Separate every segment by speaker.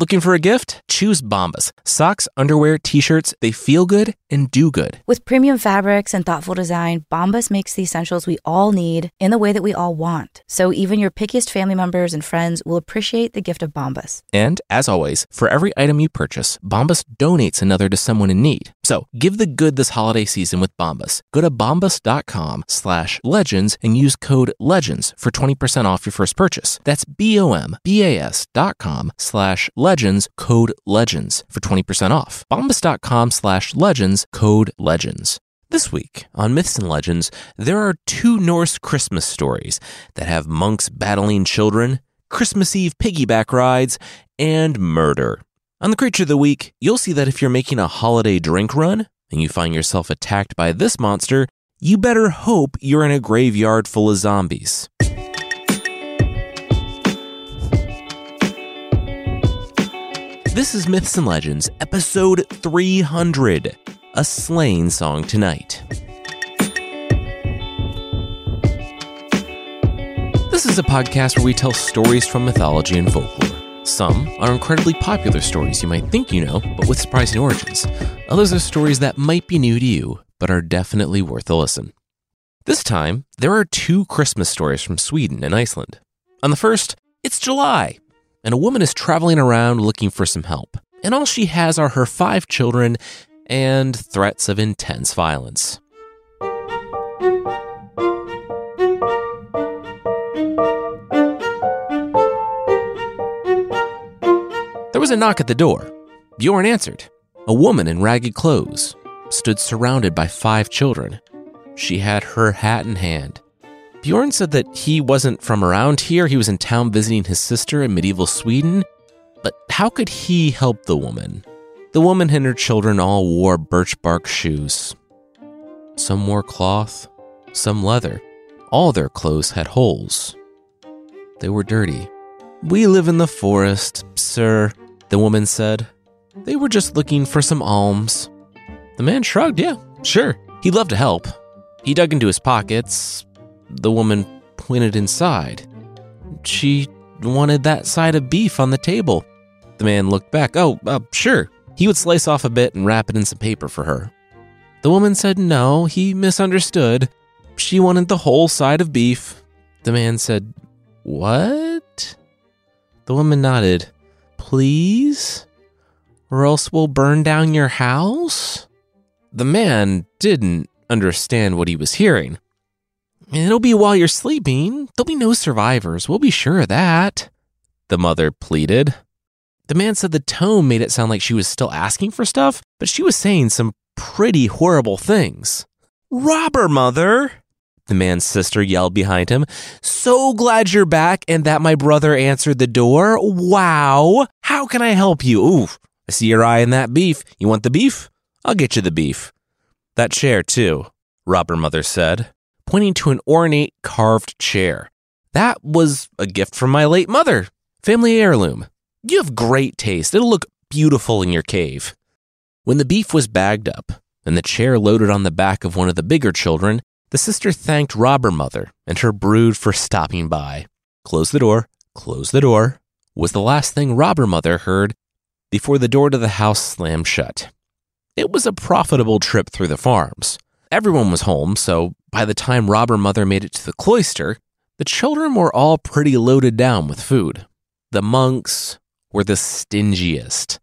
Speaker 1: Looking for a gift? Choose Bombas. Socks, underwear, t shirts, they feel good and do good.
Speaker 2: With premium fabrics and thoughtful design, Bombas makes the essentials we all need in the way that we all want. So even your pickiest family members and friends will appreciate the gift of Bombas.
Speaker 1: And as always, for every item you purchase, Bombas donates another to someone in need. So give the good this holiday season with Bombas. Go to bombas.com slash legends and use code LEGENDS for 20% off your first purchase. That's B-O-M-B-A-S dot com slash legends, code LEGENDS for 20% off. Bombas.com slash legends, code LEGENDS. This week on Myths and Legends, there are two Norse Christmas stories that have monks battling children, Christmas Eve piggyback rides, and murder. On the Creature of the Week, you'll see that if you're making a holiday drink run and you find yourself attacked by this monster, you better hope you're in a graveyard full of zombies. This is Myths and Legends, episode 300 A Slain Song Tonight. This is a podcast where we tell stories from mythology and folklore. Some are incredibly popular stories you might think you know, but with surprising origins. Others are stories that might be new to you, but are definitely worth a listen. This time, there are two Christmas stories from Sweden and Iceland. On the first, it's July, and a woman is traveling around looking for some help. And all she has are her five children and threats of intense violence. There was a knock at the door. Bjorn answered. A woman in ragged clothes stood surrounded by five children. She had her hat in hand. Bjorn said that he wasn't from around here, he was in town visiting his sister in medieval Sweden. But how could he help the woman? The woman and her children all wore birch bark shoes. Some wore cloth, some leather. All their clothes had holes. They were dirty. We live in the forest, sir, the woman said. They were just looking for some alms. The man shrugged, yeah, sure. He'd love to help. He dug into his pockets. The woman pointed inside. She wanted that side of beef on the table. The man looked back. Oh, uh, sure. He would slice off a bit and wrap it in some paper for her. The woman said no, he misunderstood. She wanted the whole side of beef. The man said, What? The woman nodded. Please? Or else we'll burn down your house? The man didn't understand what he was hearing. It'll be while you're sleeping. There'll be no survivors. We'll be sure of that. The mother pleaded. The man said the tone made it sound like she was still asking for stuff, but she was saying some pretty horrible things. Robber, mother! The man's sister yelled behind him. So glad you're back and that my brother answered the door. Wow! How can I help you? Ooh, I see your eye in that beef. You want the beef? I'll get you the beef. That chair, too, Robber Mother said, pointing to an ornate carved chair. That was a gift from my late mother. Family heirloom. You have great taste. It'll look beautiful in your cave. When the beef was bagged up and the chair loaded on the back of one of the bigger children, the sister thanked Robber Mother and her brood for stopping by. Close the door, close the door, was the last thing Robber Mother heard before the door to the house slammed shut. It was a profitable trip through the farms. Everyone was home, so by the time Robber Mother made it to the cloister, the children were all pretty loaded down with food. The monks were the stingiest.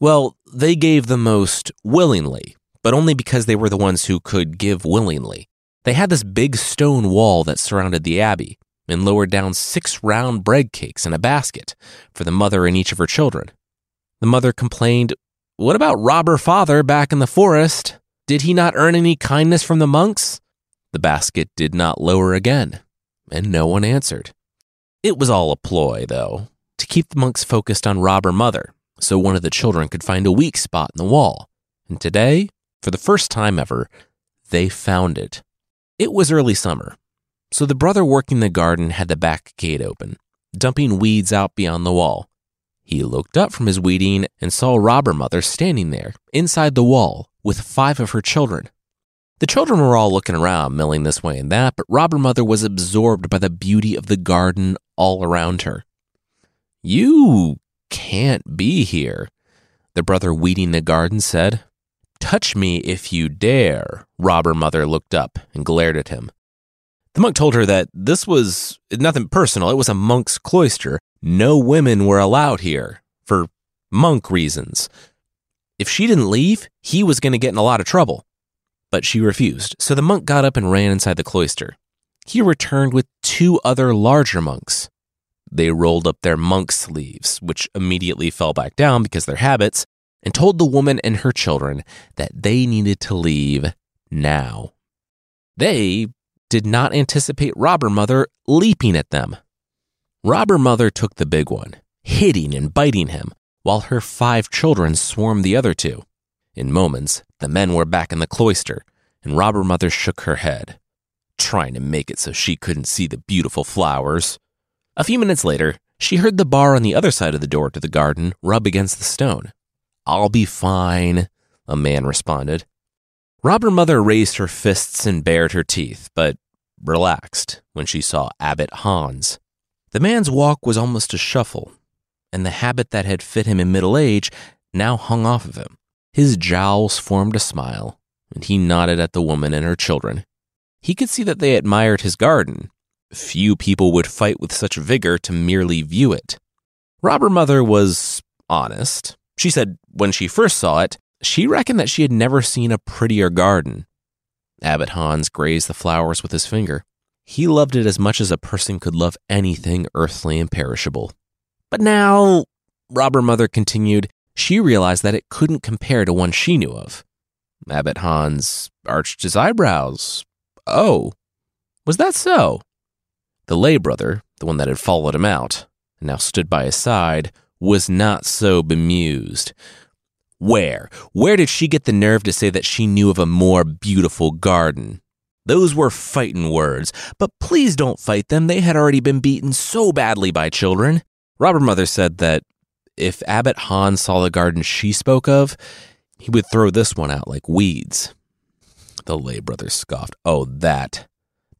Speaker 1: Well, they gave the most willingly, but only because they were the ones who could give willingly. They had this big stone wall that surrounded the abbey and lowered down six round bread cakes in a basket for the mother and each of her children. The mother complained, What about robber father back in the forest? Did he not earn any kindness from the monks? The basket did not lower again, and no one answered. It was all a ploy, though, to keep the monks focused on robber mother, so one of the children could find a weak spot in the wall. And today, for the first time ever, they found it. It was early summer, so the brother working the garden had the back gate open, dumping weeds out beyond the wall. He looked up from his weeding and saw Robber Mother standing there, inside the wall, with five of her children. The children were all looking around, milling this way and that, but Robber Mother was absorbed by the beauty of the garden all around her. You can't be here. The brother weeding the garden said. Touch me if you dare. Robber Mother looked up and glared at him. The monk told her that this was nothing personal. It was a monk's cloister. No women were allowed here for monk reasons. If she didn't leave, he was going to get in a lot of trouble. But she refused, so the monk got up and ran inside the cloister. He returned with two other larger monks. They rolled up their monk sleeves, which immediately fell back down because their habits, and told the woman and her children that they needed to leave now. They did not anticipate Robber Mother leaping at them. Robber Mother took the big one, hitting and biting him, while her five children swarmed the other two. In moments, the men were back in the cloister, and Robber Mother shook her head, trying to make it so she couldn't see the beautiful flowers. A few minutes later, she heard the bar on the other side of the door to the garden rub against the stone. I'll be fine, a man responded. Robber Mother raised her fists and bared her teeth, but relaxed when she saw Abbot Hans. The man's walk was almost a shuffle, and the habit that had fit him in middle age now hung off of him. His jowls formed a smile, and he nodded at the woman and her children. He could see that they admired his garden. Few people would fight with such vigor to merely view it. Robber Mother was honest. She said when she first saw it, she reckoned that she had never seen a prettier garden. Abbot Hans grazed the flowers with his finger. He loved it as much as a person could love anything earthly and perishable. But now, Robber Mother continued, she realized that it couldn't compare to one she knew of. Abbot Hans arched his eyebrows. Oh, was that so? The lay brother, the one that had followed him out, and now stood by his side, was not so bemused. Where? Where did she get the nerve to say that she knew of a more beautiful garden? Those were fighting words, but please don't fight them. They had already been beaten so badly by children. Robber Mother said that if Abbot Hans saw the garden she spoke of, he would throw this one out like weeds. The lay brother scoffed. Oh, that.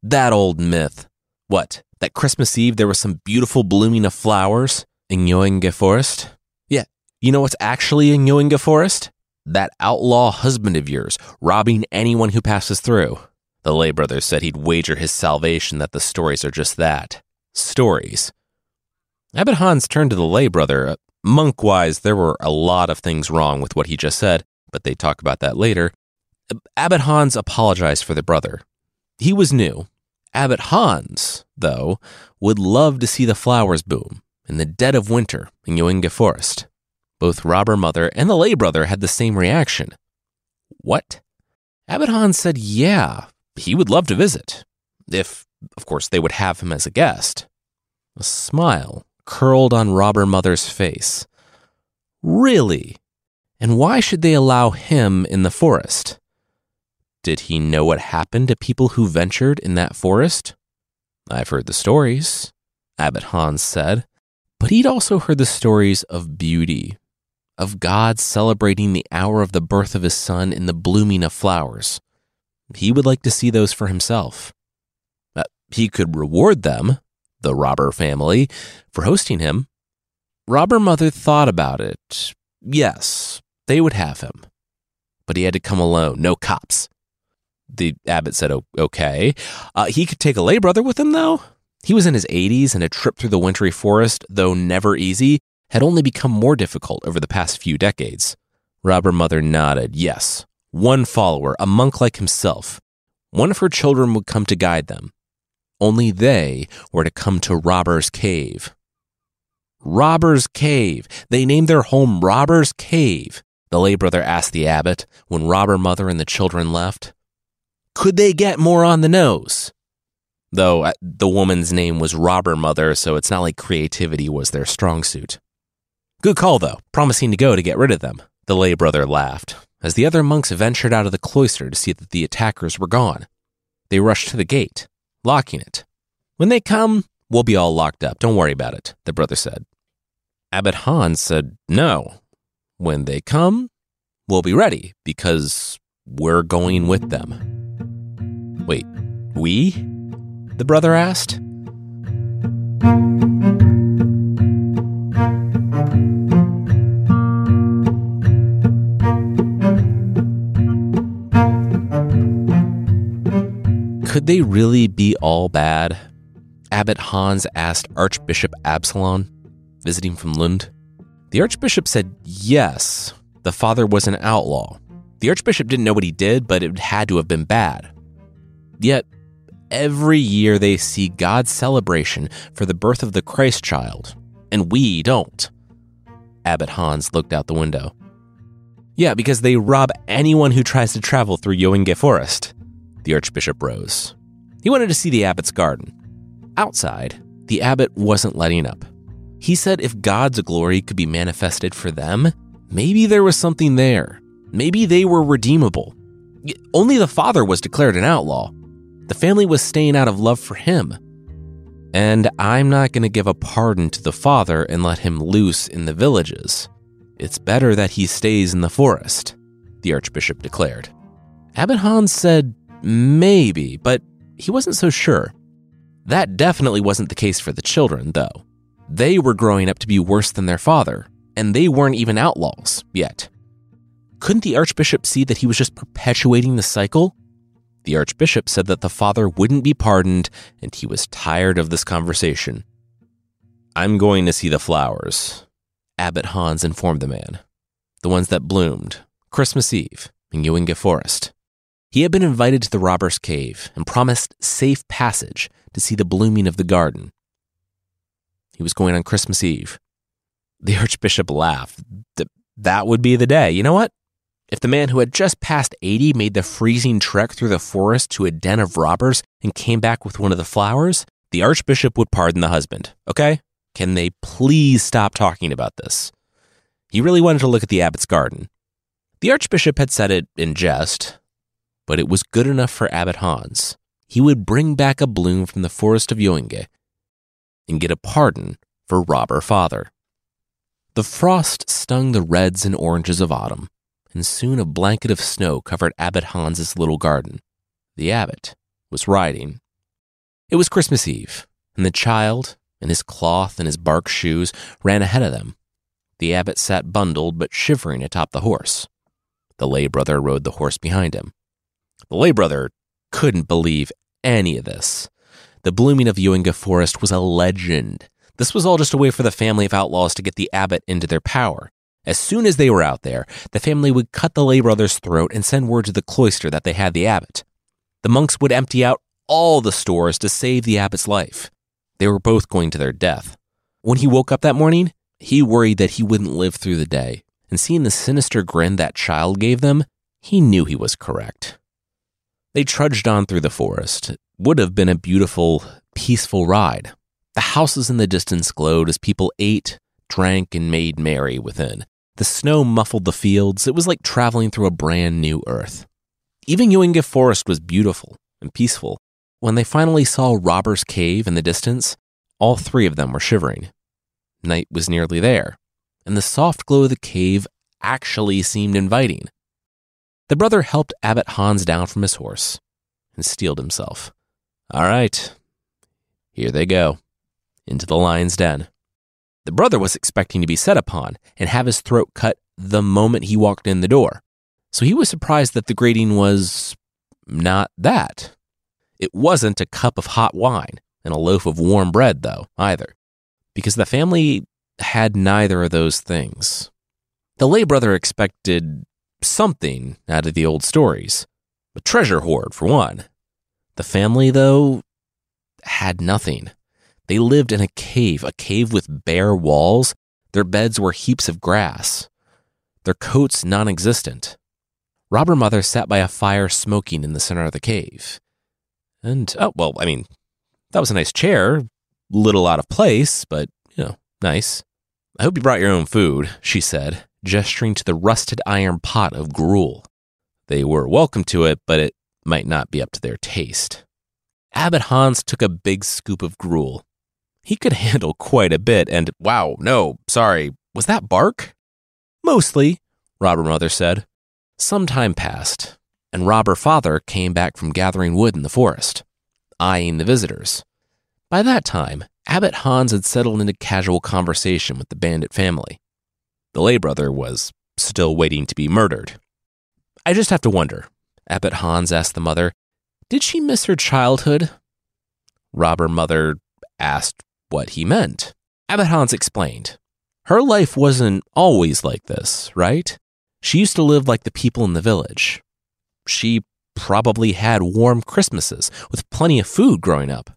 Speaker 1: That old myth. What? That Christmas Eve there was some beautiful blooming of flowers in Göinge Forest? Yeah, you know what's actually in Göinge Forest? That outlaw husband of yours, robbing anyone who passes through. The lay brother said he'd wager his salvation that the stories are just that stories. Abbot Hans turned to the lay brother. Uh, Monk wise, there were a lot of things wrong with what he just said, but they talk about that later. Uh, Abbot Hans apologized for the brother. He was new. Abbot Hans, though, would love to see the flowers boom in the dead of winter in Göinge Forest. Both Robber Mother and the lay brother had the same reaction. What? Abbot Hans said, yeah, he would love to visit. If, of course, they would have him as a guest. A smile curled on Robber Mother's face. Really? And why should they allow him in the forest? Did he know what happened to people who ventured in that forest? I've heard the stories, Abbot Hans said, but he'd also heard the stories of beauty, of God celebrating the hour of the birth of his son in the blooming of flowers. He would like to see those for himself. Uh, he could reward them, the robber family, for hosting him. Robber Mother thought about it. Yes, they would have him. But he had to come alone, no cops. The abbot said, okay. Uh, he could take a lay brother with him, though. He was in his 80s, and a trip through the wintry forest, though never easy, had only become more difficult over the past few decades. Robber Mother nodded, yes. One follower, a monk like himself. One of her children would come to guide them. Only they were to come to Robber's Cave. Robber's Cave. They named their home Robber's Cave, the lay brother asked the abbot when Robber Mother and the children left. Could they get more on the nose? Though uh, the woman's name was Robber Mother, so it's not like creativity was their strong suit. Good call, though, promising to go to get rid of them. The lay brother laughed as the other monks ventured out of the cloister to see that the attackers were gone. They rushed to the gate locking it. When they come, we'll be all locked up. Don't worry about it, the brother said. Abbot Hans said, No. When they come, we'll be ready because we're going with them. Wait, we? The brother asked. Could they really be all bad? Abbot Hans asked Archbishop Absalon, visiting from Lund. The Archbishop said yes, the father was an outlaw. The Archbishop didn't know what he did, but it had to have been bad. Yet, every year they see God's celebration for the birth of the Christ child, and we don't. Abbot Hans looked out the window. Yeah, because they rob anyone who tries to travel through Göinge Forest. The Archbishop rose. He wanted to see the abbot's garden. Outside, the abbot wasn't letting up. He said if God's glory could be manifested for them, maybe there was something there. Maybe they were redeemable. Only the father was declared an outlaw. The family was staying out of love for him. And I'm not going to give a pardon to the father and let him loose in the villages. It's better that he stays in the forest, the archbishop declared. Abbot Hans said maybe, but he wasn't so sure. That definitely wasn't the case for the children, though. They were growing up to be worse than their father, and they weren't even outlaws yet. Couldn't the archbishop see that he was just perpetuating the cycle? The archbishop said that the father wouldn't be pardoned, and he was tired of this conversation. I'm going to see the flowers, Abbot Hans informed the man. The ones that bloomed, Christmas Eve, in Göinge Forest. He had been invited to the robber's cave and promised safe passage to see the blooming of the garden. He was going on Christmas Eve. The Archbishop laughed. That would be the day. You know what? If the man who had just passed 80 made the freezing trek through the forest to a den of robbers and came back with one of the flowers, the Archbishop would pardon the husband. Okay? Can they please stop talking about this? He really wanted to look at the abbot's garden. The Archbishop had said it in jest, but it was good enough for Abbot Hans. He would bring back a bloom from the forest of Göinge and get a pardon for robber father. The frost stung the reds and oranges of autumn, and soon a blanket of snow covered Abbot Hans's little garden. The abbot was riding. It was Christmas Eve, and the child, in his cloth and his bark shoes, ran ahead of them. The abbot sat bundled but shivering atop the horse. The lay brother rode the horse behind him. The lay brother couldn't believe any of this. The blooming of Göinge Forest was a legend. This was all just a way for the family of outlaws to get the abbot into their power. As soon as they were out there, the family would cut the lay brother's throat and send word to the cloister that they had the abbot. The monks would empty out all the stores to save the abbot's life. They were both going to their death. When he woke up that morning, he worried that he wouldn't live through the day, and seeing the sinister grin that child gave them, he knew he was correct. They trudged on through the forest. It would have been a beautiful, peaceful ride. The houses in the distance glowed as people ate, drank, and made merry within. The snow muffled the fields. It was like traveling through a brand new earth. Even Göinge Forest was beautiful and peaceful. When they finally saw Robber's Cave in the distance, all three of them were shivering. Night was nearly there, and the soft glow of the cave actually seemed inviting. The brother helped Abbot Hans down from his horse and steeled himself. All right, here they go, into the lion's den. The brother was expecting to be set upon and have his throat cut the moment he walked in the door, so he was surprised that the greeting was not that. It wasn't a cup of hot wine and a loaf of warm bread, though, either, because the family had neither of those things. The lay brother expected something out of the old stories. A treasure hoard, for one. The family, though, had nothing. They lived in a cave, a cave with bare walls. Their beds were heaps of grass. Their coats non existent. Robber Mother sat by a fire smoking in the center of the cave. And, oh, well, I mean, that was a nice chair. Little out of place, but, you know, nice. I hope you brought your own food, she said, gesturing to the rusted iron pot of gruel. They were welcome to it, but it might not be up to their taste. Abbot Hans took a big scoop of gruel. He could handle quite a bit, and wow, no, sorry, was that bark? Mostly, Robber Mother said. Some time passed, and Robber Father came back from gathering wood in the forest, eyeing the visitors. By that time, Abbot Hans had settled into casual conversation with the bandit family. The lay brother was still waiting to be murdered. I just have to wonder, Abbot Hans asked the mother, Did she miss her childhood? Robber Mother asked what he meant. Abbot Hans explained. Her life wasn't always like this, right? She used to live like the people in the village. She probably had warm Christmases with plenty of food growing up.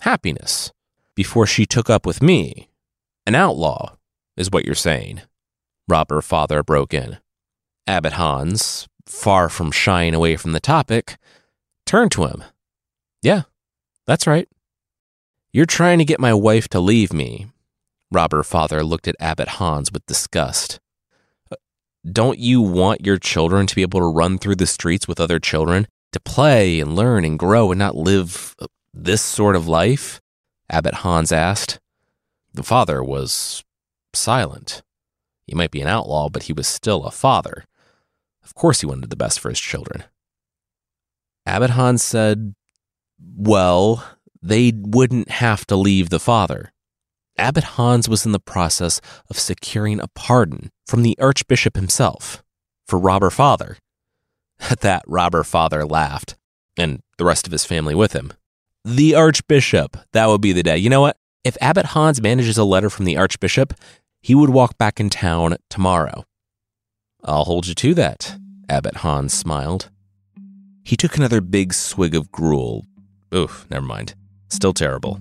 Speaker 1: Happiness. Before she took up with me. An outlaw, is what you're saying. Robber Father broke in. Abbot Hans, far from shying away from the topic, turned to him. Yeah, that's right. You're trying to get my wife to leave me. Robber Father looked at Abbot Hans with disgust. Uh, don't you want your children to be able to run through the streets with other children, to play and learn and grow and not live uh, this sort of life? Abbot Hans asked. The father was silent. He might be an outlaw, but he was still a father. Of course, he wanted the best for his children. Abbot Hans said, Well, they wouldn't have to leave the father. Abbot Hans was in the process of securing a pardon from the Archbishop himself for robber father. At that, robber father laughed, and the rest of his family with him. The Archbishop, that would be the day. You know what? If Abbot Hans manages a letter from the Archbishop, he would walk back in town tomorrow. I'll hold you to that, Abbot Hans smiled. He took another big swig of gruel. Oof, never mind. Still terrible.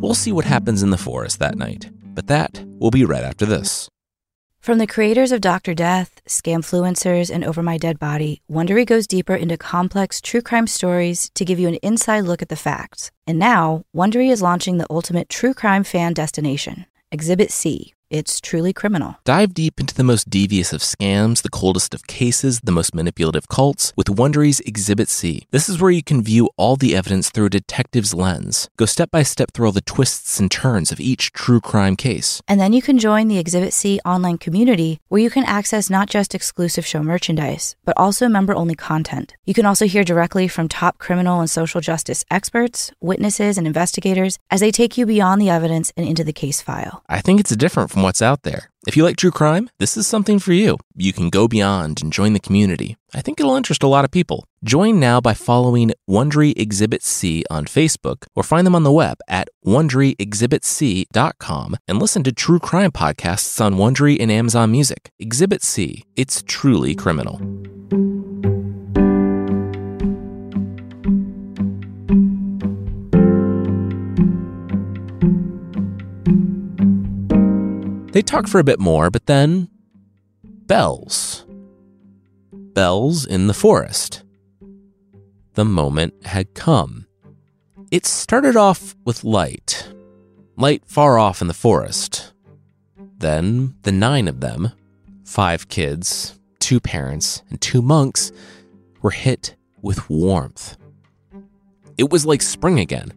Speaker 1: We'll see what happens in the forest that night, but that will be right after this.
Speaker 2: From the creators of Dr. Death, Scamfluencers, and Over My Dead Body, Wondery goes deeper into complex true crime stories to give you an inside look at the facts. And now, Wondery is launching the ultimate true crime fan destination, Exhibit C it's truly criminal.
Speaker 1: Dive deep into the most devious of scams, the coldest of cases, the most manipulative cults with Wondery's Exhibit C. This is where you can view all the evidence through a detective's lens. Go step by step through all the twists and turns of each true crime case.
Speaker 2: And then you can join the Exhibit C online community where you can access not just exclusive show merchandise, but also member only content. You can also hear directly from top criminal and social justice experts, witnesses, and investigators as they take you beyond the evidence and into the case file.
Speaker 1: I think it's different from what's out there. If you like true crime, this is something for you. You can go beyond and join the community. I think it'll interest a lot of people. Join now by following Wondery Exhibit C on Facebook or find them on the web at WonderyExhibitC.com and listen to true crime podcasts on Wondery and Amazon Music. Exhibit C, it's truly criminal. They talked for a bit more, but then bells. Bells in the forest. The moment had come. It started off with light, light far off in the forest. Then the nine of them, five kids, two parents, and two monks, were hit with warmth. It was like spring again.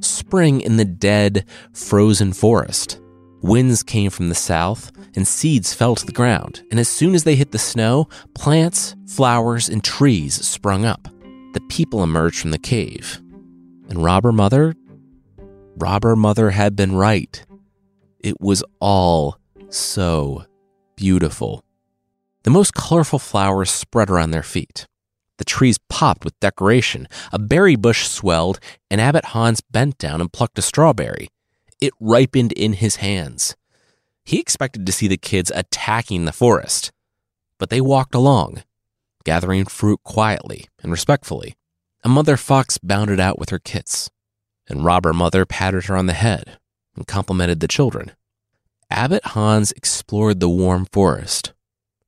Speaker 1: Spring in the dead, frozen forest. Winds came from the south, and seeds fell to the ground. And as soon as they hit the snow, plants, flowers, and trees sprung up. The people emerged from the cave. And Robber Mother? Robber Mother had been right. It was all so beautiful. The most colorful flowers spread around their feet. The trees popped with decoration. A berry bush swelled, and Abbot Hans bent down and plucked a strawberry it ripened in his hands. He expected to see the kids attacking the forest, but they walked along, gathering fruit quietly and respectfully. A mother fox bounded out with her kits, and robber mother patted her on the head and complimented the children. Abbot Hans explored the warm forest,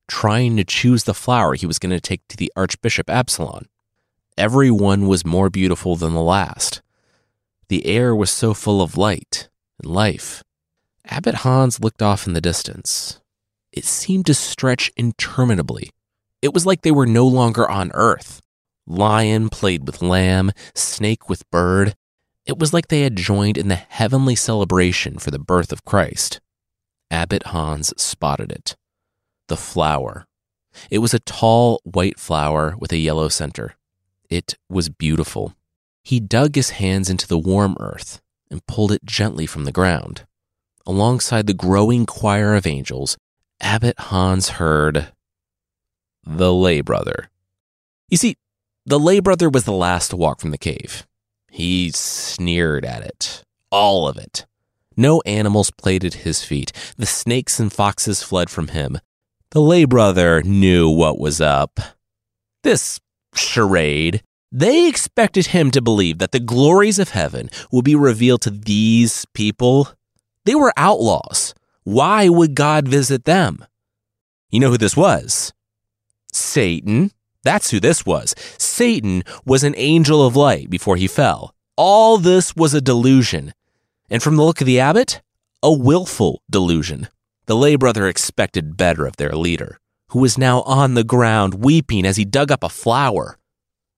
Speaker 1: trying to choose the flower he was going to take to the Archbishop Absalon. Every one was more beautiful than the last. The air was so full of light and life. Abbot Hans looked off in the distance. It seemed to stretch interminably. It was like they were no longer on earth. Lion played with lamb, snake with bird. It was like they had joined in the heavenly celebration for the birth of Christ. Abbot Hans spotted it. The flower. It was a tall white flower with a yellow center. It was beautiful. He dug his hands into the warm earth and pulled it gently from the ground. Alongside the growing choir of angels, Abbot Hans heard the lay brother. You see, the lay brother was the last to walk from the cave. He sneered at it, all of it. No animals played at his feet. The snakes and foxes fled from him. The lay brother knew what was up. This charade, they expected him to believe that the glories of heaven would be revealed to these people. They were outlaws. Why would God visit them? You know who this was? Satan. That's who this was. Satan was an angel of light before he fell. All this was a delusion. And from the look of the abbot, a willful delusion. The lay brother expected better of their leader, who was now on the ground weeping as he dug up a flower.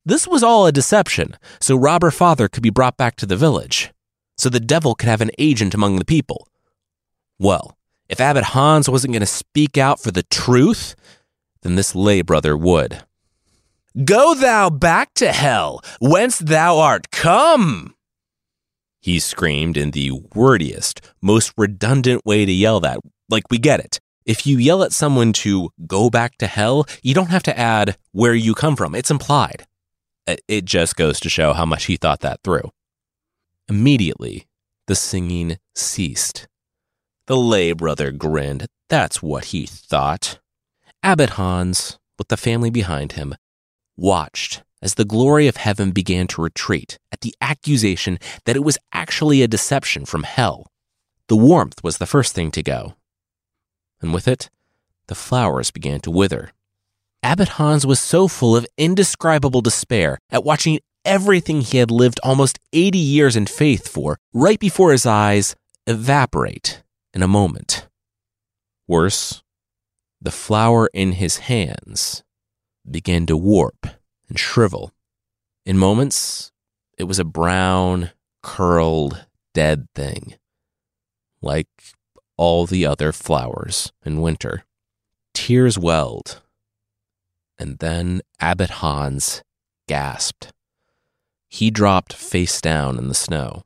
Speaker 1: This was all a deception, so robber father could be brought back to the village, so the devil could have an agent among the people. Well, if Abbot Hans wasn't going to speak out for the truth, then this lay brother would. Go thou back to hell, whence thou art come! He screamed in the wordiest, most redundant way to yell that. Like, we get it. If you yell at someone to go back to hell, you don't have to add where you come from. It's implied. It just goes to show how much he thought that through. Immediately, the singing ceased. The lay brother grinned. That's what he thought. Abbot Hans, with the family behind him, watched as the glory of heaven began to retreat at the accusation that it was actually a deception from hell. The warmth was the first thing to go. And with it, the flowers began to wither. Abbot Hans was so full of indescribable despair at watching everything he had lived almost 80 years in faith for right before his eyes evaporate in a moment. Worse, the flower in his hands began to warp and shrivel. In moments, it was a brown, curled, dead thing, like all the other flowers in winter. Tears welled, and then Abbot Hans gasped. He dropped face down in the snow,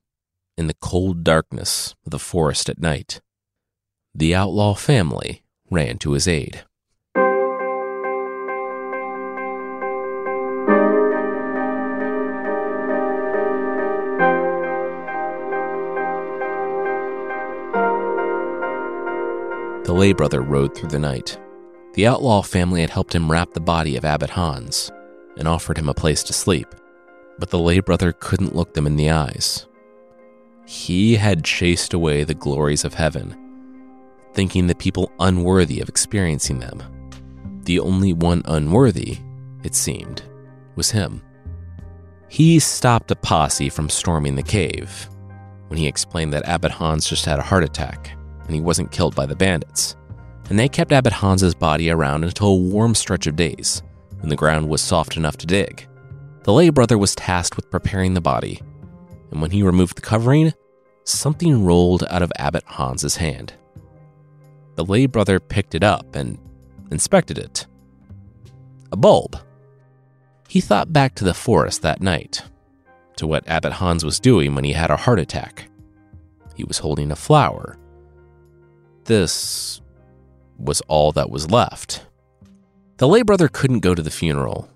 Speaker 1: in the cold darkness of the forest at night. The outlaw family ran to his aid. The lay brother rode through the night. The outlaw family had helped him wrap the body of Abbot Hans and offered him a place to sleep, but the lay brother couldn't look them in the eyes. He had chased away the glories of heaven thinking the people unworthy of experiencing them. The only one unworthy, it seemed, was him. He stopped a posse from storming the cave when he explained that Abbot Hans just had a heart attack and he wasn't killed by the bandits. And they kept Abbot Hans's body around until a warm stretch of days when the ground was soft enough to dig. The lay brother was tasked with preparing the body, and when he removed the covering, something rolled out of Abbot Hans's hand the lay brother picked it up and inspected it. A bulb. He thought back to the forest that night, to what Abbot Hans was doing when he had a heart attack. He was holding a flower. This was all that was left. The lay brother couldn't go to the funeral.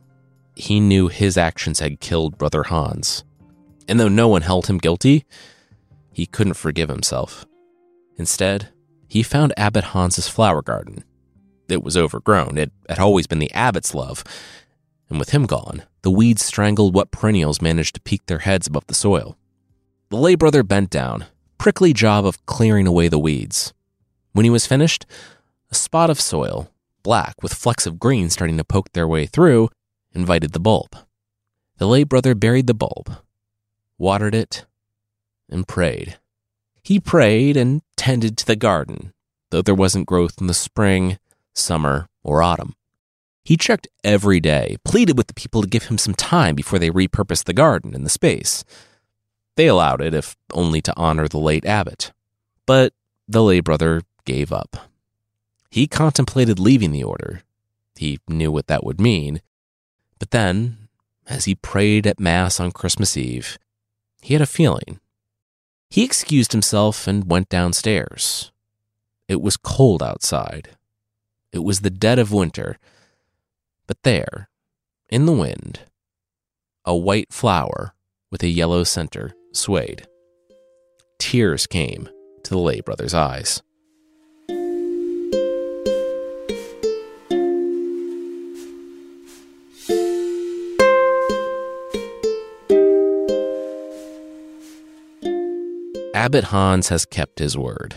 Speaker 1: He knew his actions had killed Brother Hans. And though no one held him guilty, he couldn't forgive himself. Instead, he found Abbot Hans's flower garden. It was overgrown. It had always been the abbot's love. And with him gone, the weeds strangled what perennials managed to peek their heads above the soil. The lay brother bent down, prickly job of clearing away the weeds. When he was finished, a spot of soil, black with flecks of green starting to poke their way through, invited the bulb. The lay brother buried the bulb, watered it, and prayed. He prayed and tended to the garden, though there wasn't growth in the spring, summer, or autumn. He checked every day, pleaded with the people to give him some time before they repurposed the garden and the space. They allowed it, if only to honor the late abbot. But the lay brother gave up. He contemplated leaving the order. He knew what that would mean. But then, as he prayed at Mass on Christmas Eve, he had a feeling He excused himself and went downstairs. It was cold outside. It was the dead of winter. But there, in the wind, a white flower with a yellow center swayed. Tears came to the Lay brothers' eyes. Abbot Hans has kept his word,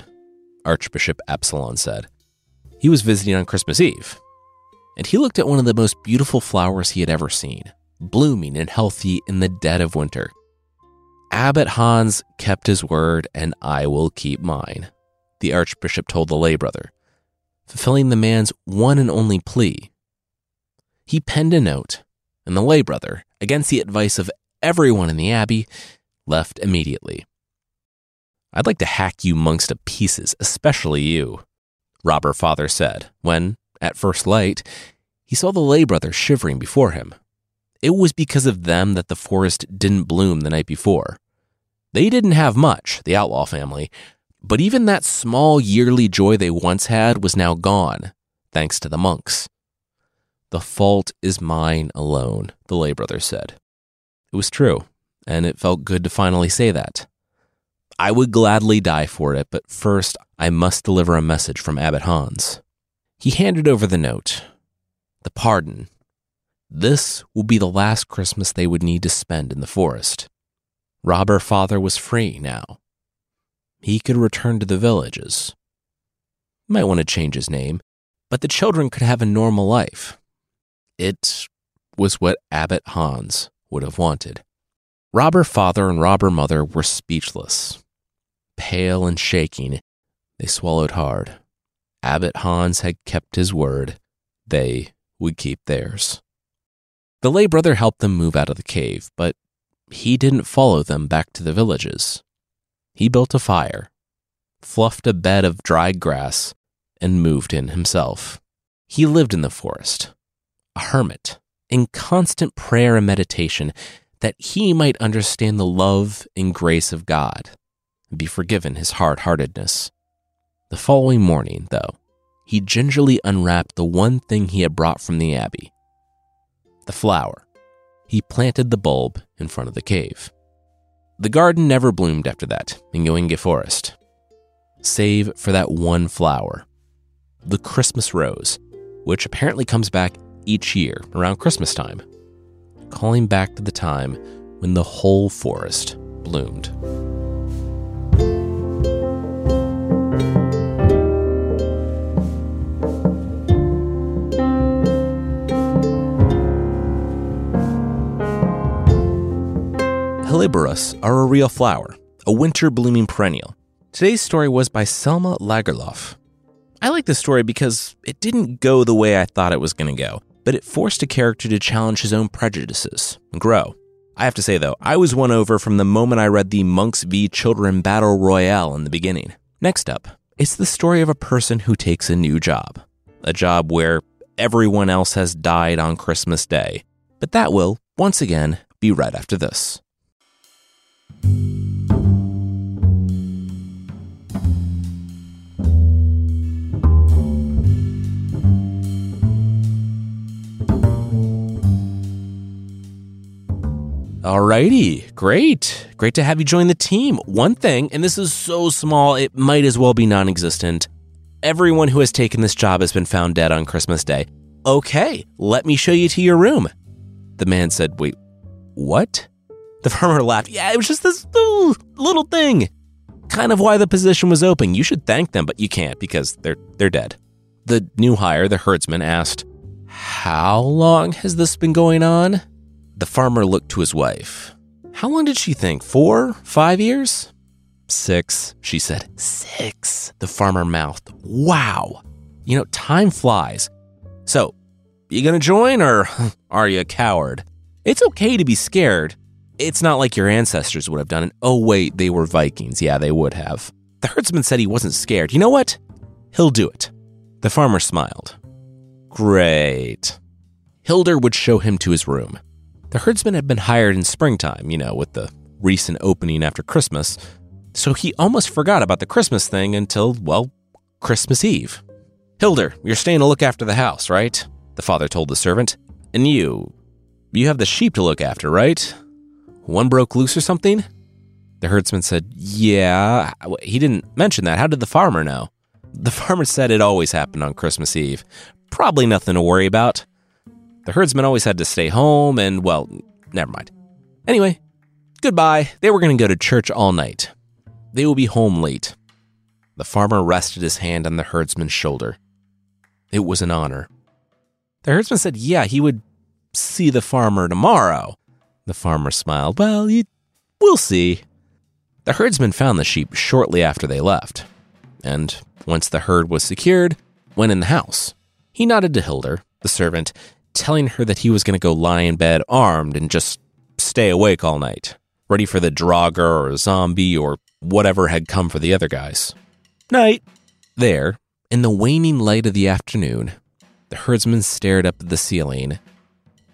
Speaker 1: Archbishop Absalon said. He was visiting on Christmas Eve, and he looked at one of the most beautiful flowers he had ever seen, blooming and healthy in the dead of winter. Abbot Hans kept his word, and I will keep mine, the Archbishop told the lay brother, fulfilling the man's one and only plea. He penned a note, and the lay brother, against the advice of everyone in the abbey, left immediately. I'd like to hack you monks to pieces, especially you, Robber Father said, when, at first light, he saw the lay brother shivering before him. It was because of them that the forest didn't bloom the night before. They didn't have much, the outlaw family, but even that small yearly joy they once had was now gone, thanks to the monks. The fault is mine alone, the lay brother said. It was true, and it felt good to finally say that. I would gladly die for it, but first I must deliver a message from Abbot Hans. He handed over the note. The pardon. This will be the last Christmas they would need to spend in the forest. Robber Father was free now. He could return to the villages. Might want to change his name, but the children could have a normal life. It was what Abbot Hans would have wanted. Robber Father and Robber Mother were speechless. Pale and shaking, they swallowed hard. Abbot Hans had kept his word. They would keep theirs. The lay brother helped them move out of the cave, but he didn't follow them back to the villages. He built a fire, fluffed a bed of dried grass, and moved in himself. He lived in the forest, a hermit, in constant prayer and meditation that he might understand the love and grace of God and be forgiven his hard heartedness. The following morning, though, he gingerly unwrapped the one thing he had brought from the abbey the flower. He planted the bulb in front of the cave. The garden never bloomed after that in Göinge Forest, save for that one flower, the Christmas rose, which apparently comes back each year around Christmas time, calling back to the time when the whole forest bloomed. Helleborus are a real flower, a winter blooming perennial. Today's story was by Selma Lagerlof. I like this story because it didn't go the way I thought it was going to go, but it forced a character to challenge his own prejudices and grow. I have to say, though, I was won over from the moment I read the Monks v. Children Battle Royale in the beginning. Next up, it's the story of a person who takes a new job, a job where everyone else has died on Christmas Day. But that will, once again, be right after this. Alrighty, great. Great to have you join the team. One thing, and this is so small, it might as well be non existent. Everyone who has taken this job has been found dead on Christmas Day. Okay, let me show you to your room. The man said, Wait, what? The farmer laughed. Yeah, it was just this little, little thing. Kind of why the position was open. You should thank them, but you can't because they're they're dead. The new hire, the herdsman, asked, How long has this been going on? The farmer looked to his wife. How long did she think? Four? Five years? Six, she said. Six, the farmer mouthed. Wow. You know, time flies. So, you gonna join or are you a coward? It's okay to be scared. It's not like your ancestors would have done it. Oh, wait, they were Vikings. Yeah, they would have. The herdsman said he wasn't scared. You know what? He'll do it. The farmer smiled. Great. Hildur would show him to his room. The herdsman had been hired in springtime, you know, with the recent opening after Christmas. So he almost forgot about the Christmas thing until, well, Christmas Eve. Hildur, you're staying to look after the house, right? The father told the servant. And you, you have the sheep to look after, right? One broke loose or something? The herdsman said, Yeah. He didn't mention that. How did the farmer know? The farmer said it always happened on Christmas Eve. Probably nothing to worry about. The herdsman always had to stay home, and, well, never mind. Anyway, goodbye. They were going to go to church all night. They will be home late. The farmer rested his hand on the herdsman's shoulder. It was an honor. The herdsman said, Yeah, he would see the farmer tomorrow. The farmer smiled. Well, you, we'll see. The herdsman found the sheep shortly after they left, and once the herd was secured, went in the house. He nodded to Hildur, the servant, telling her that he was going to go lie in bed armed and just stay awake all night, ready for the Draugr or zombie or whatever had come for the other guys. Night. There, in the waning light of the afternoon, the herdsman stared up at the ceiling,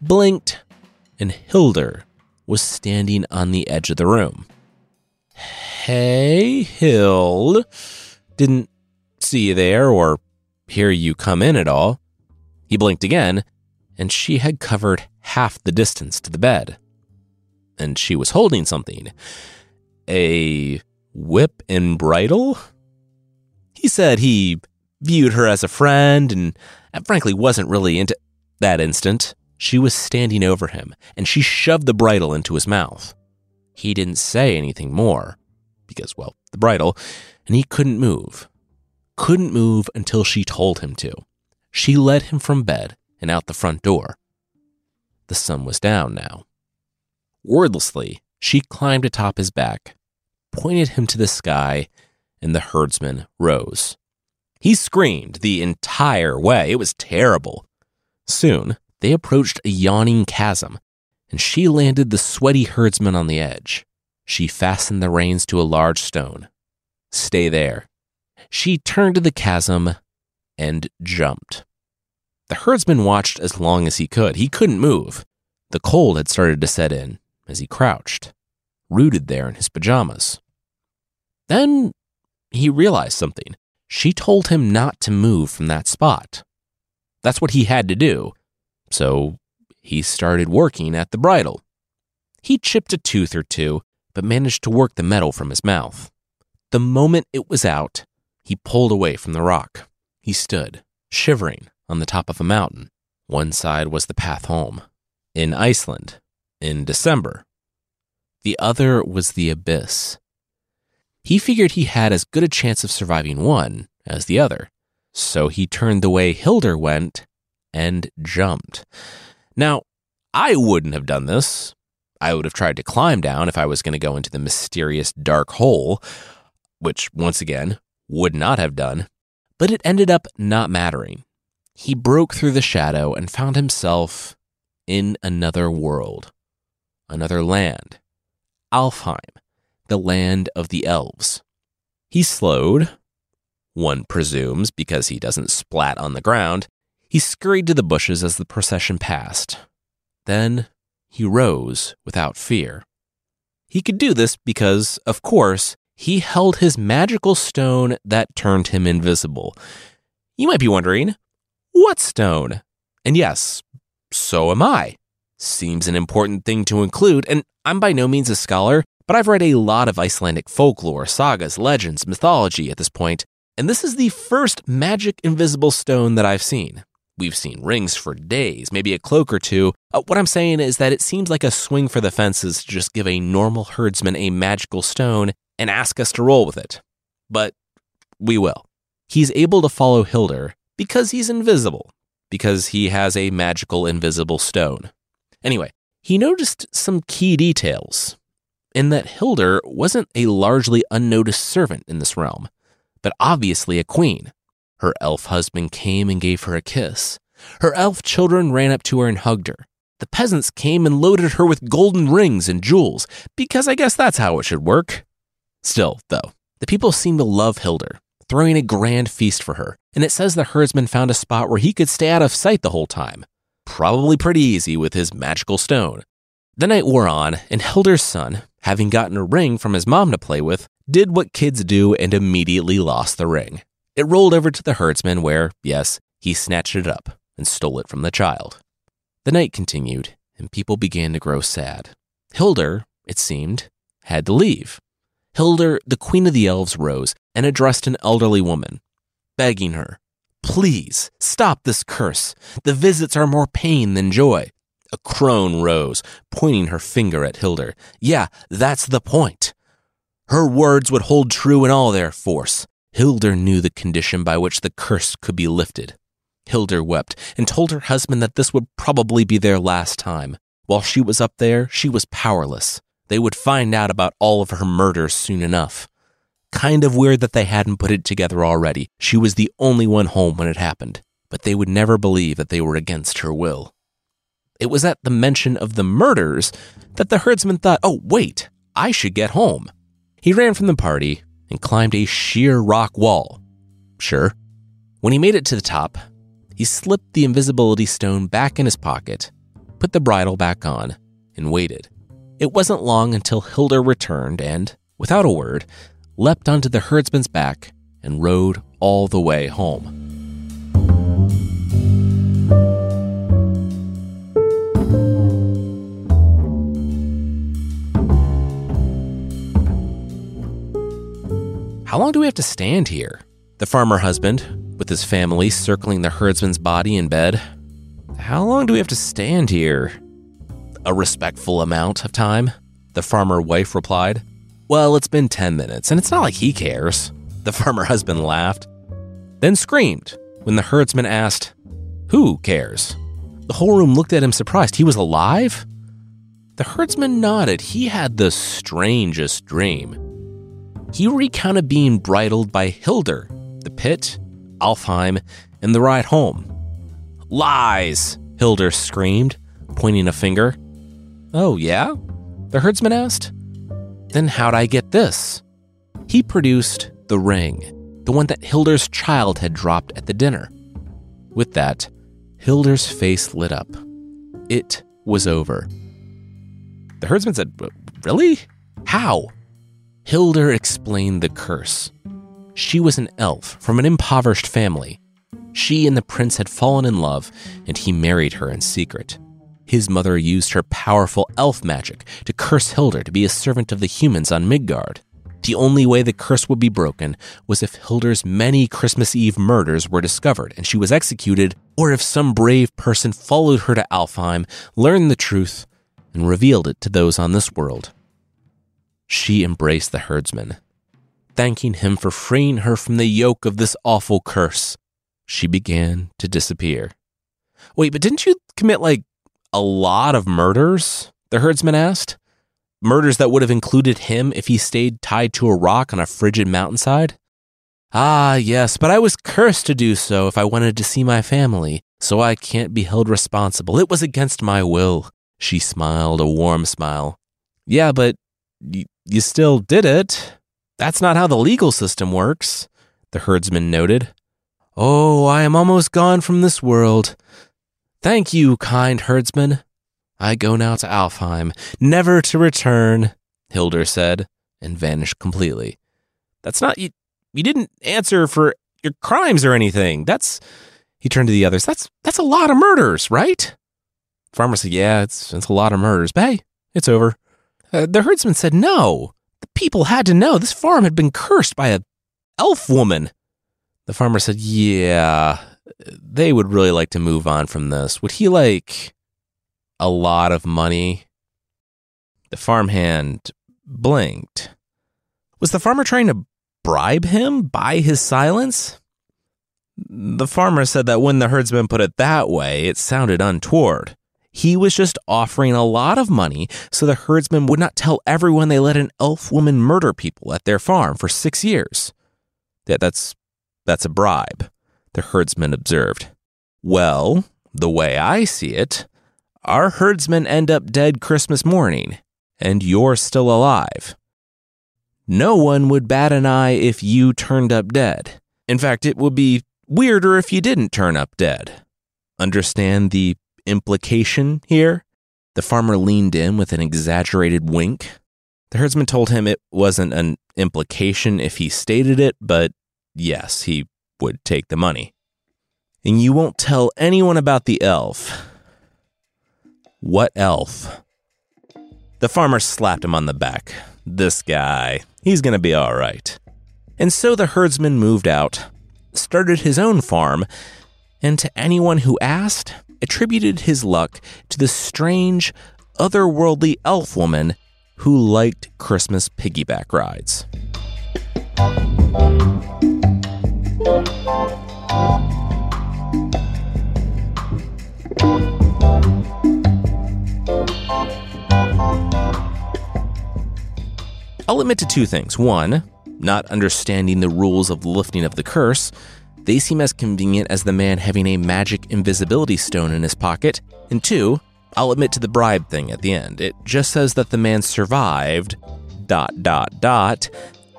Speaker 1: blinked, and Hildur was standing on the edge of the room. Hey, Hild. Didn't see you there or hear you come in at all. He blinked again, and she had covered half the distance to the bed. And she was holding something. A whip and bridle? He said he viewed her as a friend and uh, frankly wasn't really into that instant. She was standing over him, and she shoved the bridle into his mouth. He didn't say anything more, because, well, the bridle, and he couldn't move. Couldn't move until she told him to. She led him from bed and out the front door. The sun was down now. Wordlessly, she climbed atop his back, pointed him to the sky, and the herdsman rose. He screamed the entire way. It was terrible. Soon, they approached a yawning chasm, and she landed the sweaty herdsman on the edge. She fastened the reins to a large stone. Stay there. She turned to the chasm and jumped. The herdsman watched as long as he could. He couldn't move. The cold had started to set in as he crouched, rooted there in his pajamas. Then he realized something. She told him not to move from that spot. That's what he had to do. So he started working at the bridle. He chipped a tooth or two, but managed to work the metal from his mouth. The moment it was out, he pulled away from the rock. He stood, shivering, on the top of a mountain. One side was the path home, in Iceland, in December. The other was the abyss. He figured he had as good a chance of surviving one as the other, so he turned the way Hildur went and jumped. Now, I wouldn't have done this. I would have tried to climb down if I was going to go into the mysterious dark hole, which, once again, would not have done. But it ended up not mattering. He broke through the shadow and found himself in another world, another land, Alfheim, the land of the elves. He slowed, one presumes because he doesn't splat on the ground, he scurried to the bushes as the procession passed. Then he rose without fear. He could do this because, of course, he held his magical stone that turned him invisible. You might be wondering, what stone? And yes, so am I. Seems an important thing to include, and I'm by no means a scholar, but I've read a lot of Icelandic folklore, sagas, legends, mythology at this point, and this is the first magic invisible stone that I've seen. We've seen rings for days, maybe a cloak or two. Uh, what I'm saying is that it seems like a swing for the fences to just give a normal herdsman a magical stone and ask us to roll with it. But we will. He's able to follow Hildur because he's invisible, because he has a magical invisible stone. Anyway, he noticed some key details in that Hildur wasn't a largely unnoticed servant in this realm, but obviously a queen. Her elf husband came and gave her a kiss. Her elf children ran up to her and hugged her. The peasants came and loaded her with golden rings and jewels, because I guess that's how it should work. Still, though, the people seemed to love Hildur, throwing a grand feast for her, and it says the herdsman found a spot where he could stay out of sight the whole time. Probably pretty easy with his magical stone. The night wore on, and Hildur's son, having gotten a ring from his mom to play with, did what kids do and immediately lost the ring. It rolled over to the herdsman, where, yes, he snatched it up and stole it from the child. The night continued, and people began to grow sad. Hildur, it seemed, had to leave. Hildur, the queen of the elves, rose and addressed an elderly woman, begging her, Please stop this curse. The visits are more pain than joy. A crone rose, pointing her finger at Hildur. Yeah, that's the point. Her words would hold true in all their force. Hildur knew the condition by which the curse could be lifted. Hildur wept and told her husband that this would probably be their last time. While she was up there, she was powerless. They would find out about all of her murders soon enough. Kind of weird that they hadn't put it together already. She was the only one home when it happened, but they would never believe that they were against her will. It was at the mention of the murders that the herdsman thought, oh, wait, I should get home. He ran from the party and climbed a sheer rock wall. Sure. When he made it to the top, he slipped the invisibility stone back in his pocket, put the bridle back on, and waited. It wasn't long until Hildur returned and, without a word, leapt onto the herdsman's back and rode all the way home. How long do we have to stand here? The farmer husband, with his family circling the herdsman's body in bed. How long do we have to stand here? A respectful amount of time, the farmer wife replied. Well, it's been 10 minutes, and it's not like he cares. The farmer husband laughed, then screamed when the herdsman asked, Who cares? The whole room looked at him surprised. He was alive? The herdsman nodded. He had the strangest dream. He recounted being bridled by Hildur, the pit, Alfheim, and the ride home. Lies! Hildur screamed, pointing a finger. Oh, yeah? The herdsman asked. Then how'd I get this? He produced the ring, the one that Hildur's child had dropped at the dinner. With that, Hildur's face lit up. It was over. The herdsman said, Really? How? Hildur explained the curse. She was an elf from an impoverished family. She and the prince had fallen in love, and he married her in secret. His mother used her powerful elf magic to curse Hildur to be a servant of the humans on Midgard. The only way the curse would be broken was if Hildur's many Christmas Eve murders were discovered and she was executed, or if some brave person followed her to Alfheim, learned the truth, and revealed it to those on this world. She embraced the herdsman, thanking him for freeing her from the yoke of this awful curse. She began to disappear. Wait, but didn't you commit like a lot of murders? The herdsman asked. Murders that would have included him if he stayed tied to a rock on a frigid mountainside? Ah, yes, but I was cursed to do so if I wanted to see my family, so I can't be held responsible. It was against my will. She smiled a warm smile. Yeah, but y- you still did it. That's not how the legal system works, the herdsman noted. Oh, I am almost gone from this world. Thank you, kind herdsman. I go now to Alfheim, never to return, Hildur said, and vanished completely. That's not you you didn't answer for your crimes or anything. That's he turned to the others. That's that's a lot of murders, right? Farmer said, Yeah, it's it's a lot of murders. But hey, it's over. Uh, the herdsman said, No. The people had to know this farm had been cursed by a elf woman. The farmer said, Yeah, they would really like to move on from this. Would he like a lot of money? The farmhand blinked. Was the farmer trying to bribe him by his silence? The farmer said that when the herdsman put it that way, it sounded untoward. He was just offering a lot of money so the herdsman would not tell everyone they let an elf woman murder people at their farm for six years. Yeah, that's that's a bribe the herdsman observed. Well, the way I see it, our herdsmen end up dead Christmas morning, and you're still alive. No one would bat an eye if you turned up dead. In fact, it would be weirder if you didn't turn up dead. Understand the implication here? The farmer leaned in with an exaggerated wink. The herdsman told him it wasn't an implication if he stated it, but yes, he would take the money. And you won't tell anyone about the elf. What elf? The farmer slapped him on the back. This guy, he's gonna be all right. And so the herdsman moved out, started his own farm, and to anyone who asked, attributed his luck to the strange, otherworldly elf woman who liked Christmas piggyback rides. I'll admit to two things. One, not understanding the rules of lifting of the curse, they seem as convenient as the man having a magic invisibility stone in his pocket. And two, I'll admit to the bribe thing at the end. It just says that the man survived, dot, dot, dot,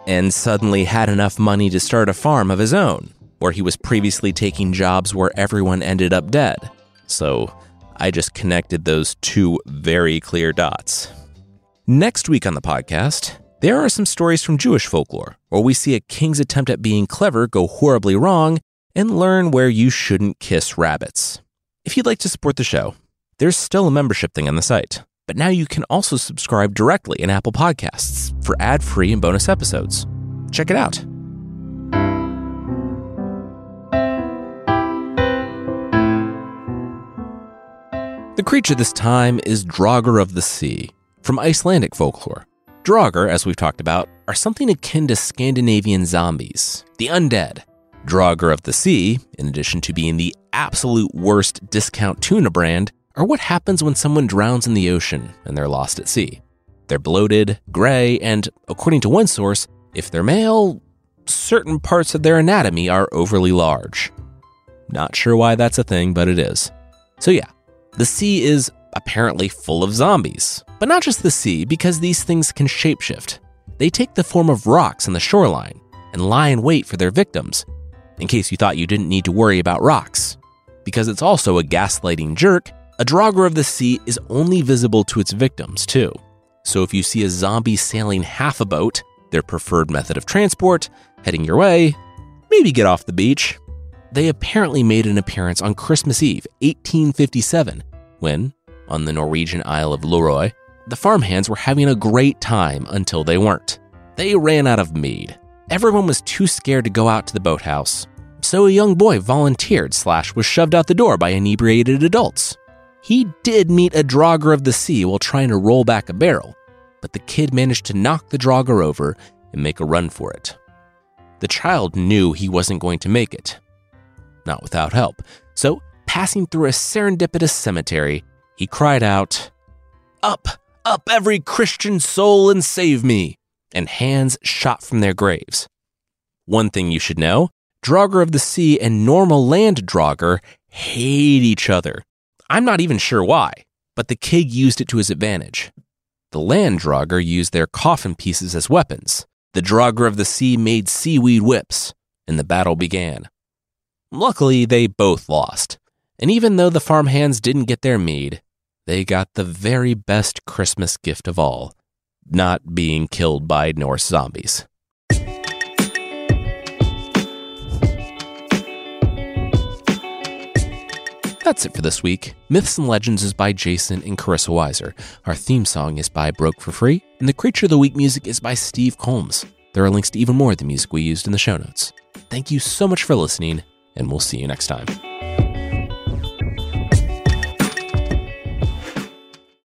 Speaker 1: and suddenly had enough money to start a farm of his own, where he was previously taking jobs where everyone ended up dead. So I just connected those two very clear dots. Next week on the podcast, there are some stories from Jewish folklore where we see a king's attempt at being clever go horribly wrong and learn where you shouldn't kiss rabbits. If you'd like to support the show, there's still a membership thing on the site, but now you can also subscribe directly in Apple Podcasts for ad free and bonus episodes. Check it out. The creature this time is Draugr of the Sea, from Icelandic folklore. Draugr, as we've talked about, are something akin to Scandinavian zombies, the undead. Draugr of the Sea, in addition to being the absolute worst discount tuna brand, are what happens when someone drowns in the ocean and they're lost at sea. They're bloated, gray, and according to one source, if they're male, certain parts of their anatomy are overly large. Not sure why that's a thing, but it is. So, yeah, the sea is apparently full of zombies. But not just the sea, because these things can shapeshift. They take the form of rocks on the shoreline and lie in wait for their victims, in case you thought you didn't need to worry about rocks. Because it's also a gaslighting jerk, a Draugr of the sea is only visible to its victims, too. So if you see a zombie sailing half a boat, their preferred method of transport, heading your way, maybe get off the beach. They apparently made an appearance on Christmas Eve, 1857, when, on the Norwegian Isle of Leroy, the farmhands were having a great time until they weren't. They ran out of mead. Everyone was too scared to go out to the boathouse, so a young boy volunteered slash was shoved out the door by inebriated adults. He did meet a Draugr of the sea while trying to roll back a barrel, but the kid managed to knock the Draugr over and make a run for it. The child knew he wasn't going to make it, not without help. So, passing through a serendipitous cemetery, he cried out, Up, up, every Christian soul, and save me! And hands shot from their graves. One thing you should know Draugr of the Sea and normal land Draugr hate each other. I'm not even sure why, but the Kig used it to his advantage. The land Draugr used their coffin pieces as weapons. The Draugr of the Sea made seaweed whips, and the battle began. Luckily, they both lost. And even though the farmhands didn't get their mead, they got the very best Christmas gift of all not being killed by Norse zombies. That's it for this week. Myths and Legends is by Jason and Carissa Weiser. Our theme song is by Broke for Free, and the Creature of the Week music is by Steve Combs. There are links to even more of the music we used in the show notes. Thank you so much for listening, and we'll see you next time.